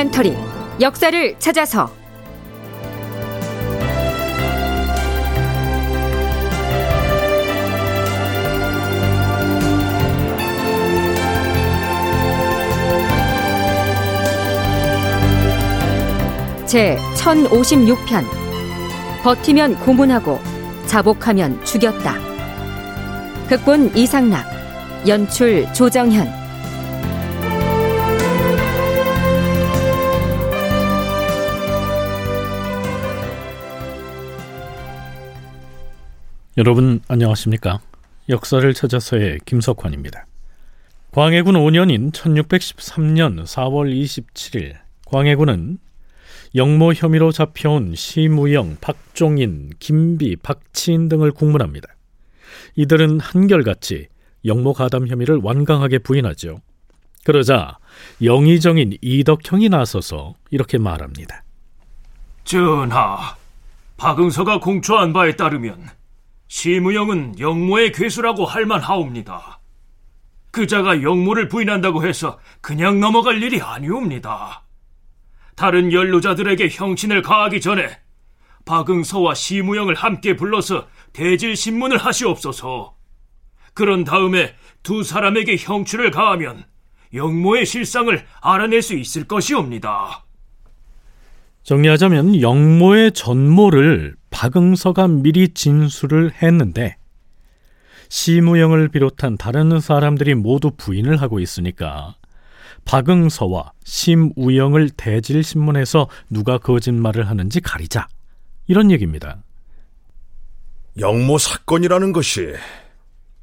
다큐멘터리 역사를 찾아서. 제 1056편. 버티면 고문하고 자복하면 죽였다. 극본 이상락 연출 조정현 여러분 안녕하십니까? 역사를 찾아서의 김석환입니다. 광해군 5년인 1613년 4월 27일 광해군은 영모 혐의로 잡혀온 시무영, 박종인, 김비, 박치인 등을 국문합니다. 이들은 한결같이 영모 가담 혐의를 완강하게 부인하죠. 그러자 영의정인 이덕형이 나서서 이렇게 말합니다. 전하, 박응서가 공초한 바에 따르면 시무영은 영모의 괴수라고 할 만하옵니다. 그자가 영모를 부인한다고 해서 그냥 넘어갈 일이 아니옵니다. 다른 연루자들에게 형신을 가하기 전에 박응서와 시무영을 함께 불러서 대질 신문을 하시옵소서. 그런 다음에 두 사람에게 형추를 가하면 영모의 실상을 알아낼 수 있을 것이옵니다. 정리하자면 영모의 전모를 박응서가 미리 진술을 했는데 시무영을 비롯한 다른 사람들이 모두 부인을 하고 있으니까 박응서와 심우영을 대질신문에서 누가 거짓말을 하는지 가리자. 이런 얘기입니다. 영모 사건이라는 것이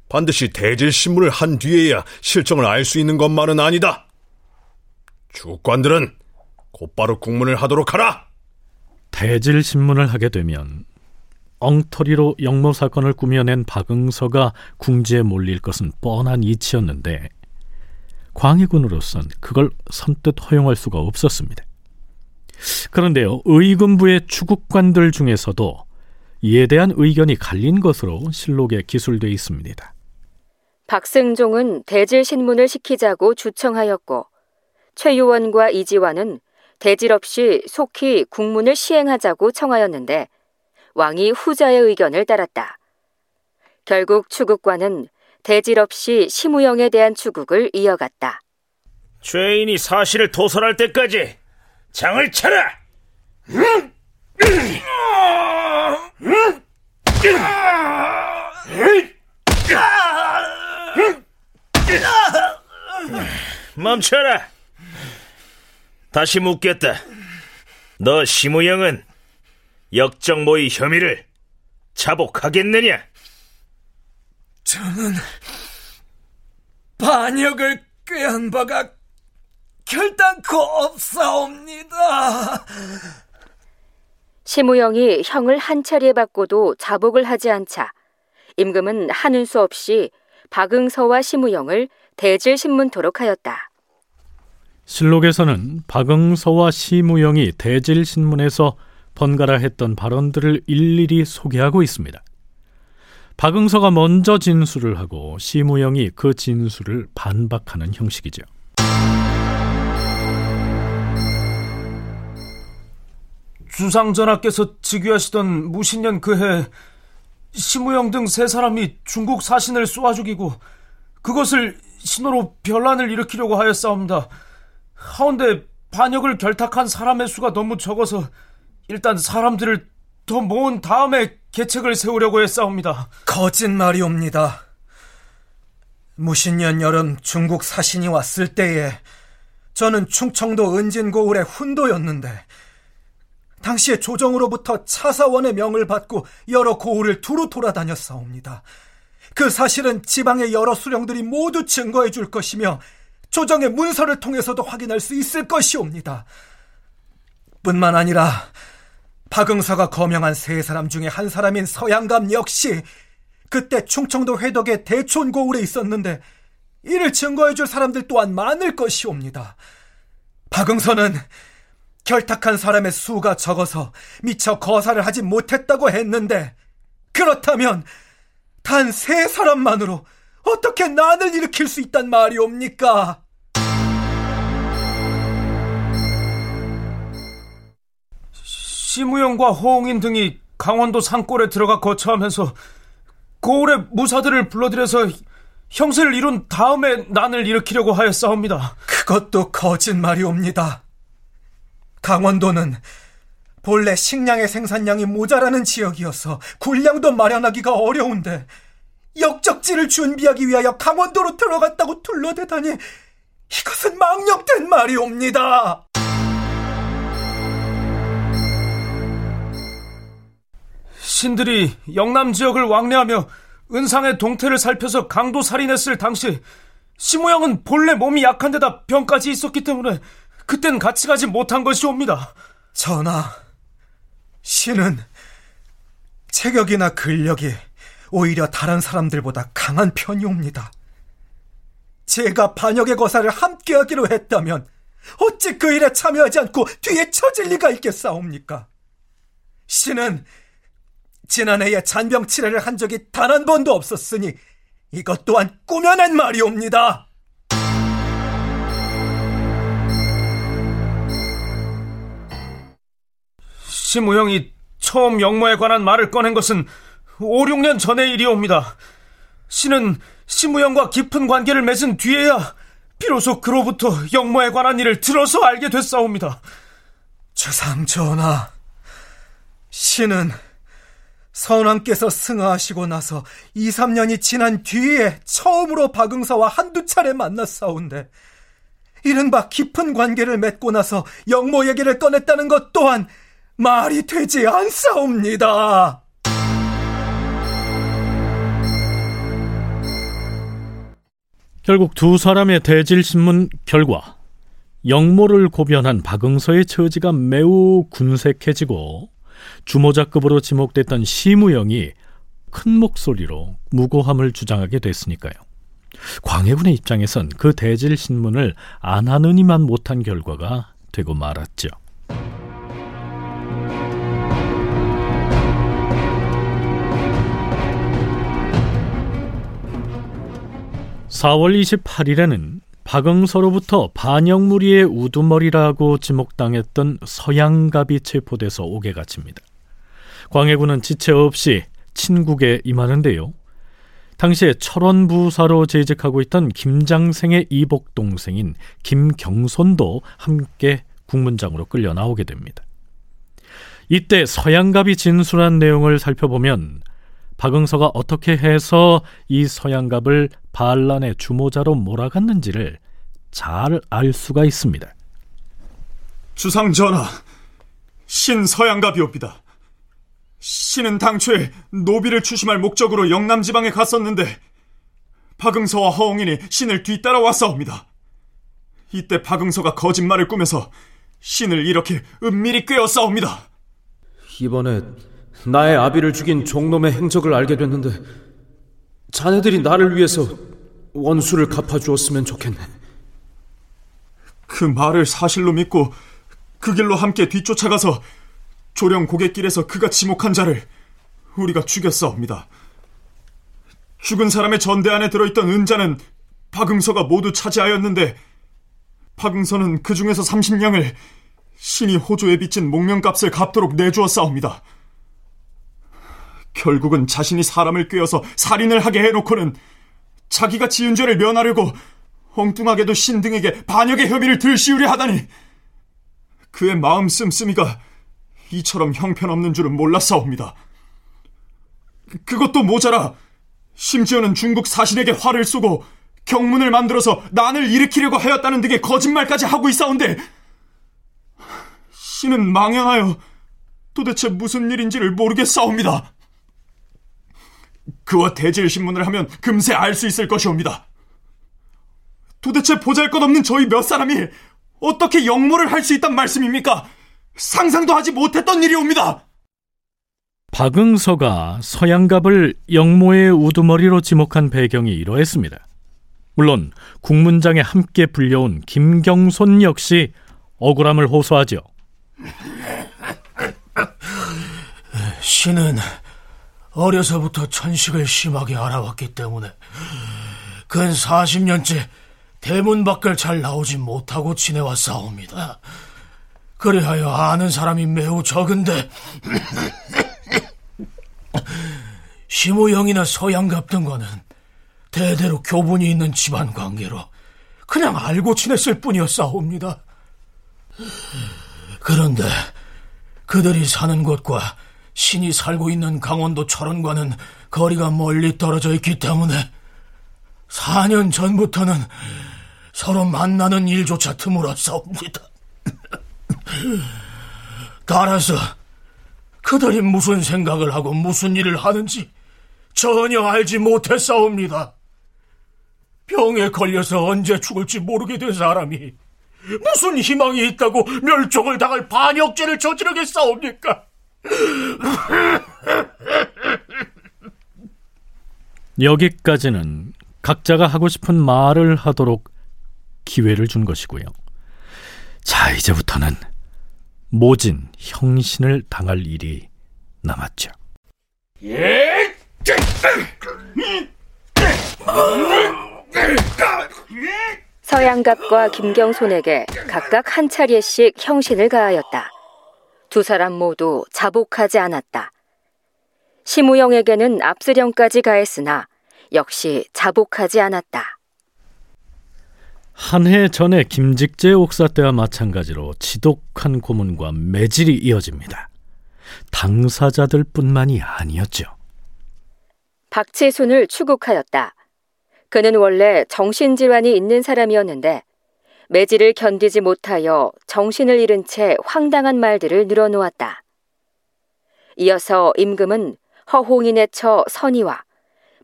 반드시 대질신문을 한 뒤에야 실정을 알 수 있는 것만은 아니다. 주관들은 곧바로 국문을 하도록 하라! 대질 신문을 하게 되면 엉터리로 영모 사건을 꾸며낸 박응서가 궁지에 몰릴 것은 뻔한 이치였는데 광해군으로선 그걸 선뜻 허용할 수가 없었습니다. 그런데요, 의금부의 추국관들 중에서도 이에 대한 의견이 갈린 것으로 실록에 기술되어 있습니다. 박승종은 대질 신문을 시키자고 주청하였고 최유원과 이지환은 대질 없이 속히 국문을 시행하자고 청하였는데 왕이 후자의 의견을 따랐다. 결국 추국관은 대질 없이 심우영에 대한 추국을 이어갔다. 죄인이 사실을 도설할 때까지 장을 차라! 멈춰라! 다시 묻겠다. 너 심우영은 역정모의 혐의를 자복하겠느냐? 저는 반역을 꾀한 바가 결단코 없사옵니다. 심우영이 형을 한 차례 받고도 자복을 하지 않자 임금은 하는 수 없이 박응서와 심우영을 대질 신문토록 하였다. 실록에서는 박응서와 심우영이 대질 신문에서 번갈아 했던 발언들을 일일이 소개하고 있습니다. 박응서가 먼저 진술을 하고 시무영이 그 진술을 반박하는 형식이죠. 주상전하께서 즉위하시던 무신년 그해 시무영 등 세 사람이 중국 사신을 쏘아 죽이고 그것을 신호로 변란을 일으키려고 하였사옵니다. 하운데 반역을 결탁한 사람의 수가 너무 적어서 일단 사람들을 더 모은 다음에 계책을 세우려고 했사옵니다. 거짓말이옵니다. 무신년 여름 중국 사신이 왔을 때에 저는 충청도 은진고을의 훈도였는데 당시에 조정으로부터 차사원의 명을 받고 여러 고을을 두루 돌아다녔사옵니다. 그 사실은 지방의 여러 수령들이 모두 증거해 줄 것이며 조정의 문서를 통해서도 확인할 수 있을 것이옵니다. 뿐만 아니라 박응서가 거명한 세 사람 중에 한 사람인 서양감 역시 그때 충청도 회덕의 대촌고을에 있었는데 이를 증거해줄 사람들 또한 많을 것이옵니다. 박응서는 결탁한 사람의 수가 적어서 미처 거사를 하지 못했다고 했는데 그렇다면 단 세 사람만으로 어떻게 난을 일으킬 수 있단 말이옵니까? 심우영과 호응인 등이 강원도 산골에 들어가 거처하면서 고을의 무사들을 불러들여서 형세를 이룬 다음에 난을 일으키려고 하였사옵니다. 그것도 거짓말이옵니다. 강원도는 본래 식량의 생산량이 모자라는 지역이어서 군량도 마련하기가 어려운데 역적지를 준비하기 위하여 강원도로 들어갔다고 둘러대다니 이것은 망령된 말이옵니다. 신들이 영남 지역을 왕래하며 은상의 동태를 살펴서 강도 살인했을 당시 심우영은 본래 몸이 약한 데다 병까지 있었기 때문에 그땐 같이 가지 못한 것이옵니다. 전하, 신은 체격이나 근력이 오히려 다른 사람들보다 강한 편이옵니다. 제가 반역의 거사를 함께하기로 했다면 어찌 그 일에 참여하지 않고 뒤에 처질 리가 있겠사옵니까? 신은 지난해에 잔병 치레를 한 적이 단 한 번도 없었으니 이것 또한 꾸며낸 말이옵니다. 심우영이 처음 영모에 관한 말을 꺼낸 것은 5, 6년 전의 일이옵니다. 신은 심우영과 깊은 관계를 맺은 뒤에야 비로소 그로부터 영모에 관한 일을 들어서 알게 됐사옵니다. 주상 전하, 신은 선왕께서 승하하시고 나서 2, 3년이 지난 뒤에 처음으로 박응사와 한두 차례 만났사온데 이른바 깊은 관계를 맺고 나서 영모 얘기를 꺼냈다는 것 또한 말이 되지 않사옵니다. 결국 두 사람의 대질신문 결과 영모를 고변한 박응서의 처지가 매우 군색해지고 주모자급으로 지목됐던 시무영이 큰 목소리로 무고함을 주장하게 됐으니까요. 광해군의 입장에선 그 대질 신문을 안 하느니만 못한 결과가 되고 말았죠. (4월 28일에는) 박응서로부터 반영무리의 우두머리라고 지목당했던 서양갑이 체포돼서 옥에 갇힙니다. 광해군은 지체 없이 친국에 임하는데요. 당시에 철원부사로 재직하고 있던 김장생의 이복 동생인 김경손도 함께 국문장으로 끌려 나오게 됩니다. 이때 서양갑이 진술한 내용을 살펴보면 박응서가 어떻게 해서 이 서양갑을 반란의 주모자로 몰아갔는지를 잘 알 수가 있습니다. 주상 전하, 신 서양갑이옵니다. 신은 당초에 노비를 추심할 목적으로 영남 지방에 갔었는데 박응서와 허웅인이 신을 뒤따라 왔사옵니다. 이때 박응서가 거짓말을 꾸며서 신을 이렇게 은밀히 꿰었사옵니다. 이번에 나의 아비를 죽인 종놈의 행적을 알게 됐는데 자네들이 나를 위해서 원수를 갚아주었으면 좋겠네. 그 말을 사실로 믿고 그 길로 함께 뒤쫓아가서 조령 고갯길에서 그가 지목한 자를 우리가 죽였사옵니다. 죽은 사람의 전대 안에 들어있던 은자는 박응서가 모두 차지하였는데 박응서는 그 중에서 30냥을 신이 호조에 비친 목명값을 갚도록 내주었사옵니다. 결국은 자신이 사람을 꿰어서 살인을 하게 해놓고는 자기가 지은 죄를 면하려고 엉뚱하게도 신 등에게 반역의 혐의를 들씌우려 하다니 그의 마음 씀씀이가 이처럼 형편없는 줄은 몰랐사옵니다. 그것도 모자라 심지어는 중국 사신에게 화를 쏘고 경문을 만들어서 난을 일으키려고 하였다는 등의 거짓말까지 하고 있사온데 신은 망연하여 도대체 무슨 일인지를 모르겠사옵니다. 그와 대질신문을 하면 금세 알 수 있을 것이옵니다. 도대체 보잘것없는 저희 몇 사람이 어떻게 역모를 할 수 있단 말씀입니까? 상상도 하지 못했던 일이옵니다. 박응서가 서양갑을 영모의 우두머리로 지목한 배경이 이러했습니다. 물론 국문장에 함께 불려온 김경손 역시 억울함을 호소하죠. 신은 어려서부터 천식을 심하게 알아왔기 때문에 근 40년째 대문 밖을 잘 나오지 못하고 지내왔사옵니다. 그리하여 아는 사람이 매우 적은데 시모영이나 서양갑 등과는 대대로 교분이 있는 집안 관계로 그냥 알고 지냈을 뿐이었사옵니다. 그런데 그들이 사는 곳과 신이 살고 있는 강원도 철원과는 거리가 멀리 떨어져 있기 때문에 4년 전부터는 서로 만나는 일조차 드물었사옵니다. 따라서 그들이 무슨 생각을 하고 무슨 일을 하는지 전혀 알지 못했사옵니다. 병에 걸려서 언제 죽을지 모르게 된 사람이 무슨 희망이 있다고 멸종을 당할 반역죄를 저지르겠사옵니까? 여기까지는 각자가 하고 싶은 말을 하도록 기회를 준 것이고요. 자, 이제부터는 모진 형신을 당할 일이 남았죠. 서양갑과 김경손에게 각각 한 차례씩 형신을 가하였다. 두 사람 모두 자복하지 않았다. 심우영에게는 압수령까지 가했으나 역시 자복하지 않았다. 한 해 전에 김직재 옥사 때와 마찬가지로 지독한 고문과 매질이 이어집니다. 당사자들 뿐만이 아니었죠. 박치순을 추국하였다. 그는 원래 정신질환이 있는 사람이었는데 매질을 견디지 못하여 정신을 잃은 채 황당한 말들을 늘어놓았다. 이어서 임금은 허홍인의 처 선의와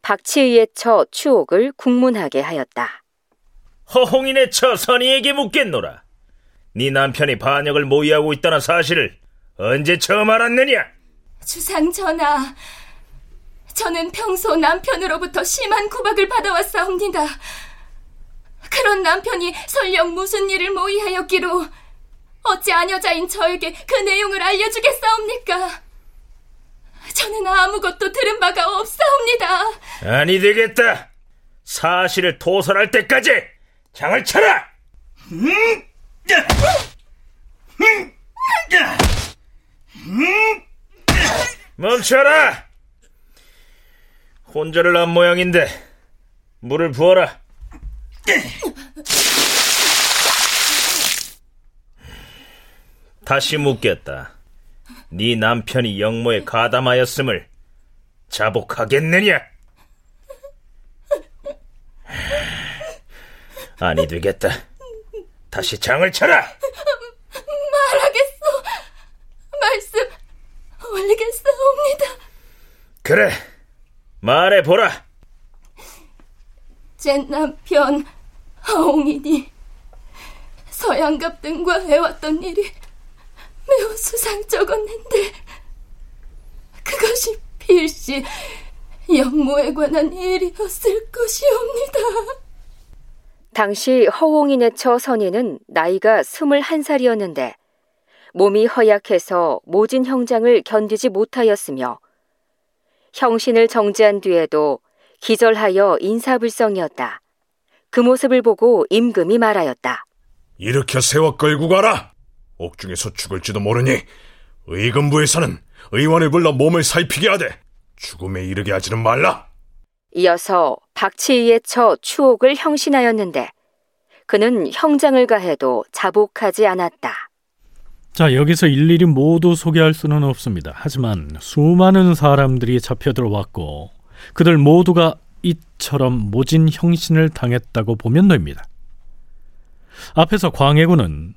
박치의의 처 추옥을 국문하게 하였다. 허홍인의 처 선의에게 묻겠노라. 네 남편이 반역을 모의하고 있다는 사실을 언제 처음 알았느냐? 주상 전하, 저는 평소 남편으로부터 심한 구박을 받아왔사옵니다. 그런 남편이 설령 무슨 일을 모의하였기로 어찌 아녀자인 저에게 그 내용을 알려주겠사옵니까? 저는 아무것도 들은 바가 없사옵니다. 아니 되겠다. 사실을 토설할 때까지 장을 쳐라. 멈춰라. 혼자를 난 모양인데 물을 부어라. 다시 묻겠다. 네 남편이 영모에 가담하였음을 자복하겠느냐? 아니 되겠다. 다시 장을 쳐라. 말하겠소. 말씀 올리겠사옵니다. 그래. 말해 보라. 제 남편 하옹이니 서양갑 등과 해왔던 일이 매우 수상쩍었는데 그것이 필시 영모에 관한 일이었을 것이옵니다. 당시 허홍인의 처 선인은 나이가 스물한 살이었는데 몸이 허약해서 모진 형장을 견디지 못하였으며 형신을 정지한 뒤에도 기절하여 인사불성이었다. 그 모습을 보고 임금이 말하였다. 이렇게 세워 끌고 가라. 옥중에서 죽을지도 모르니 의금부에서는 의원을 불러 몸을 살피게 하되 죽음에 이르게 하지는 말라. 이어서 박치의의 처 추옥을 형신하였는데 그는 형장을 가해도 자복하지 않았다. 자, 여기서 일일이 모두 소개할 수는 없습니다. 하지만 수많은 사람들이 잡혀 들어왔고 그들 모두가 이처럼 모진 형신을 당했다고 보면 됩니다. 앞에서 광해군은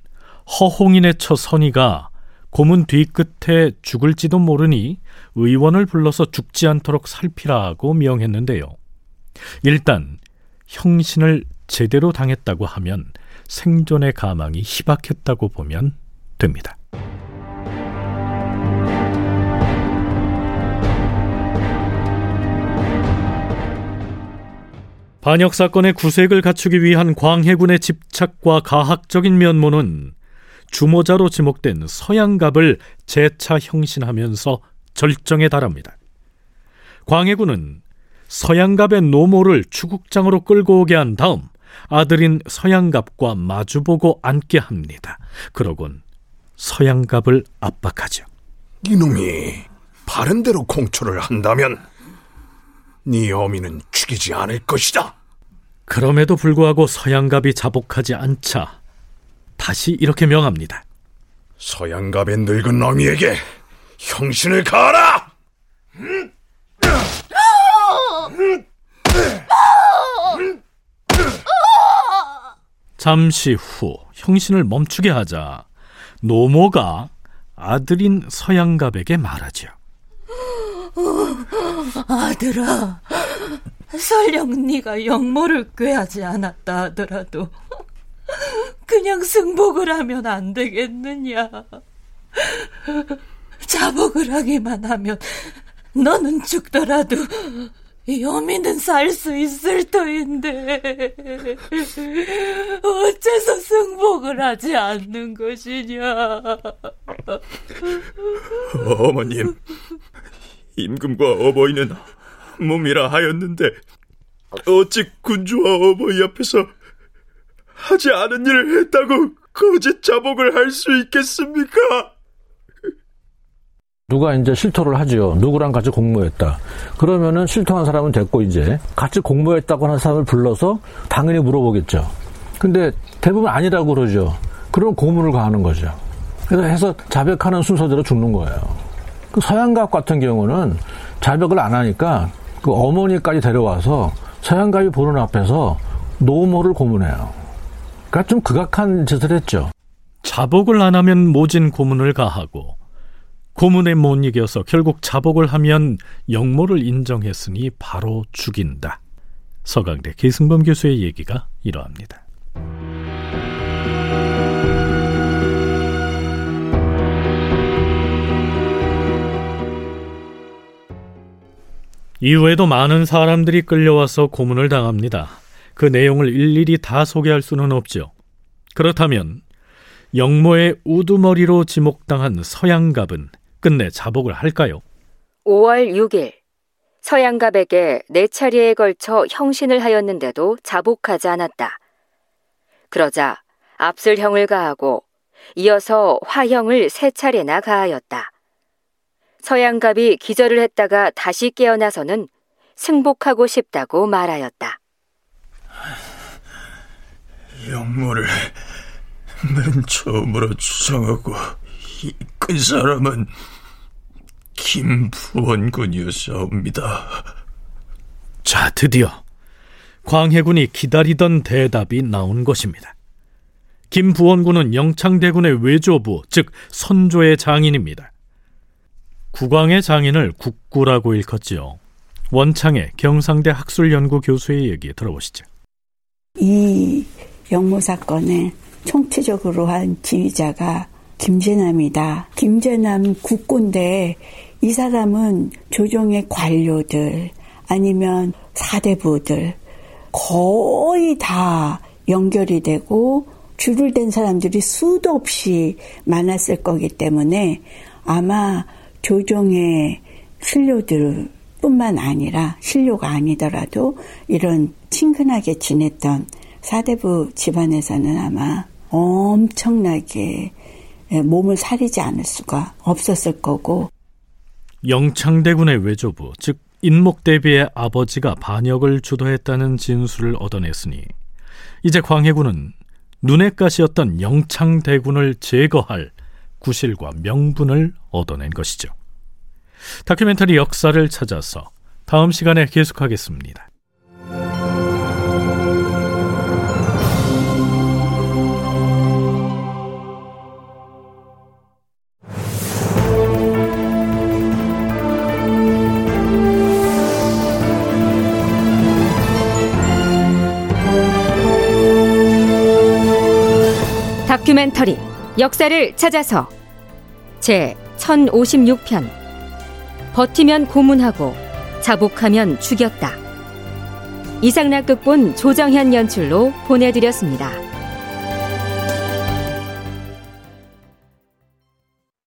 허홍인의 처 선의가 고문 뒤끝에 죽을지도 모르니 의원을 불러서 죽지 않도록 살피라고 명했는데요. 일단 형신을 제대로 당했다고 하면 생존의 가망이 희박했다고 보면 됩니다. 반역 사건의 구색을 갖추기 위한 광해군의 집착과 가학적인 면모는 주모자로 지목된 서양갑을 재차 형신하면서 절정에 달합니다. 광해군은 서양갑의 노모를 추국장으로 끌고 오게 한 다음 아들인 서양갑과 마주보고 앉게 합니다. 그러곤 서양갑을 압박하죠. 이놈이 바른대로 공초를 한다면 네 어미는 죽이지 않을 것이다. 그럼에도 불구하고 서양갑이 자복하지 않자 다시 이렇게 명합니다. 서양갑의 늙은 어미에게 형신을 가하라! 잠시 후 형신을 멈추게 하자 노모가 아들인 서양갑에게 말하죠. 아들아, 설령 네가 영모를 꾀하지 않았다 하더라도 그냥 승복을 하면 안 되겠느냐. 자복을 하기만 하면 너는 죽더라도 여미는 살 수 있을 터인데 어째서 승복을 하지 않는 것이냐 어머님 임금과 어버이는 몸이라 하였는데 어찌 군주와 어버이 앞에서 하지 않은 일을 했다고 거짓 자복을 할 수 있겠습니까? 누가 이제 실토를 하죠. 누구랑 같이 공모했다. 그러면은 실토한 사람은 됐고 이제 같이 공모했다고 하는 사람을 불러서 당연히 물어보겠죠. 근데 대부분 아니라고 그러죠. 그럼 고문을 가하는 거죠. 그래서 해서 자백하는 순서대로 죽는 거예요. 그 서양갑 같은 경우는 자백을 안 하니까 그 어머니까지 데려와서 서양갑이 보는 앞에서 노모를 고문해요. 그러니까 좀 극악한 짓을 했죠. 자복을 안 하면 모진 고문을 가하고 고문에 못 이겨서 결국 자복을 하면 영모를 인정했으니 바로 죽인다. 서강대 계승범 교수의 얘기가 이러합니다. 이후에도 많은 사람들이 끌려와서 고문을 당합니다. 그 내용을 일일이 다 소개할 수는 없죠. 그렇다면 영모의 우두머리로 지목당한 서양갑은 끝내 자복을 할까요? 5월 6일 서양갑에게 네 차례에 걸쳐 형신을 하였는데도 자복하지 않았다. 그러자 압슬형을 가하고 이어서 화형을 세 차례나 가하였다. 서양갑이 기절을 했다가 다시 깨어나서는 승복하고 싶다고 말하였다. 영모를 맨 처음으로 주장하고 이끈 사람은 김부원군이었사옵니다. 자, 드디어 광해군이 기다리던 대답이 나온 것입니다. 김부원군은 영창대군의 외조부, 즉 선조의 장인입니다. 국왕의 장인을 국구라고 일컫지요. 원창의 경상대 학술연구 교수의 얘기 들어보시죠. 이 영모 사건의 총체적으로 한 지휘자가 김재남이다. 김재남 국군데 이 사람은 조정의 관료들 아니면 사대부들 거의 다 연결이 되고 줄을 댄 사람들이 수도 없이 많았을 거기 때문에 아마 조정의 신료들 뿐만 아니라 신료가 아니더라도 이런 친근하게 지냈던 사대부 집안에서는 아마 엄청나게 몸을 사리지 않을 수가 없었을 거고. 영창대군의 외조부 즉 인목대비의 아버지가 반역을 주도했다는 진술을 얻어냈으니 이제 광해군은 눈엣 가시였던 영창대군을 제거할 구실과 명분을 얻어낸 것이죠. 다큐멘터리 역사를 찾아서 다음 시간에 계속하겠습니다. 다큐멘터리 역사를 찾아서 제 1056편 버티면 고문하고 자복하면 죽였다. 이상락 극본 조정현 연출로 보내드렸습니다.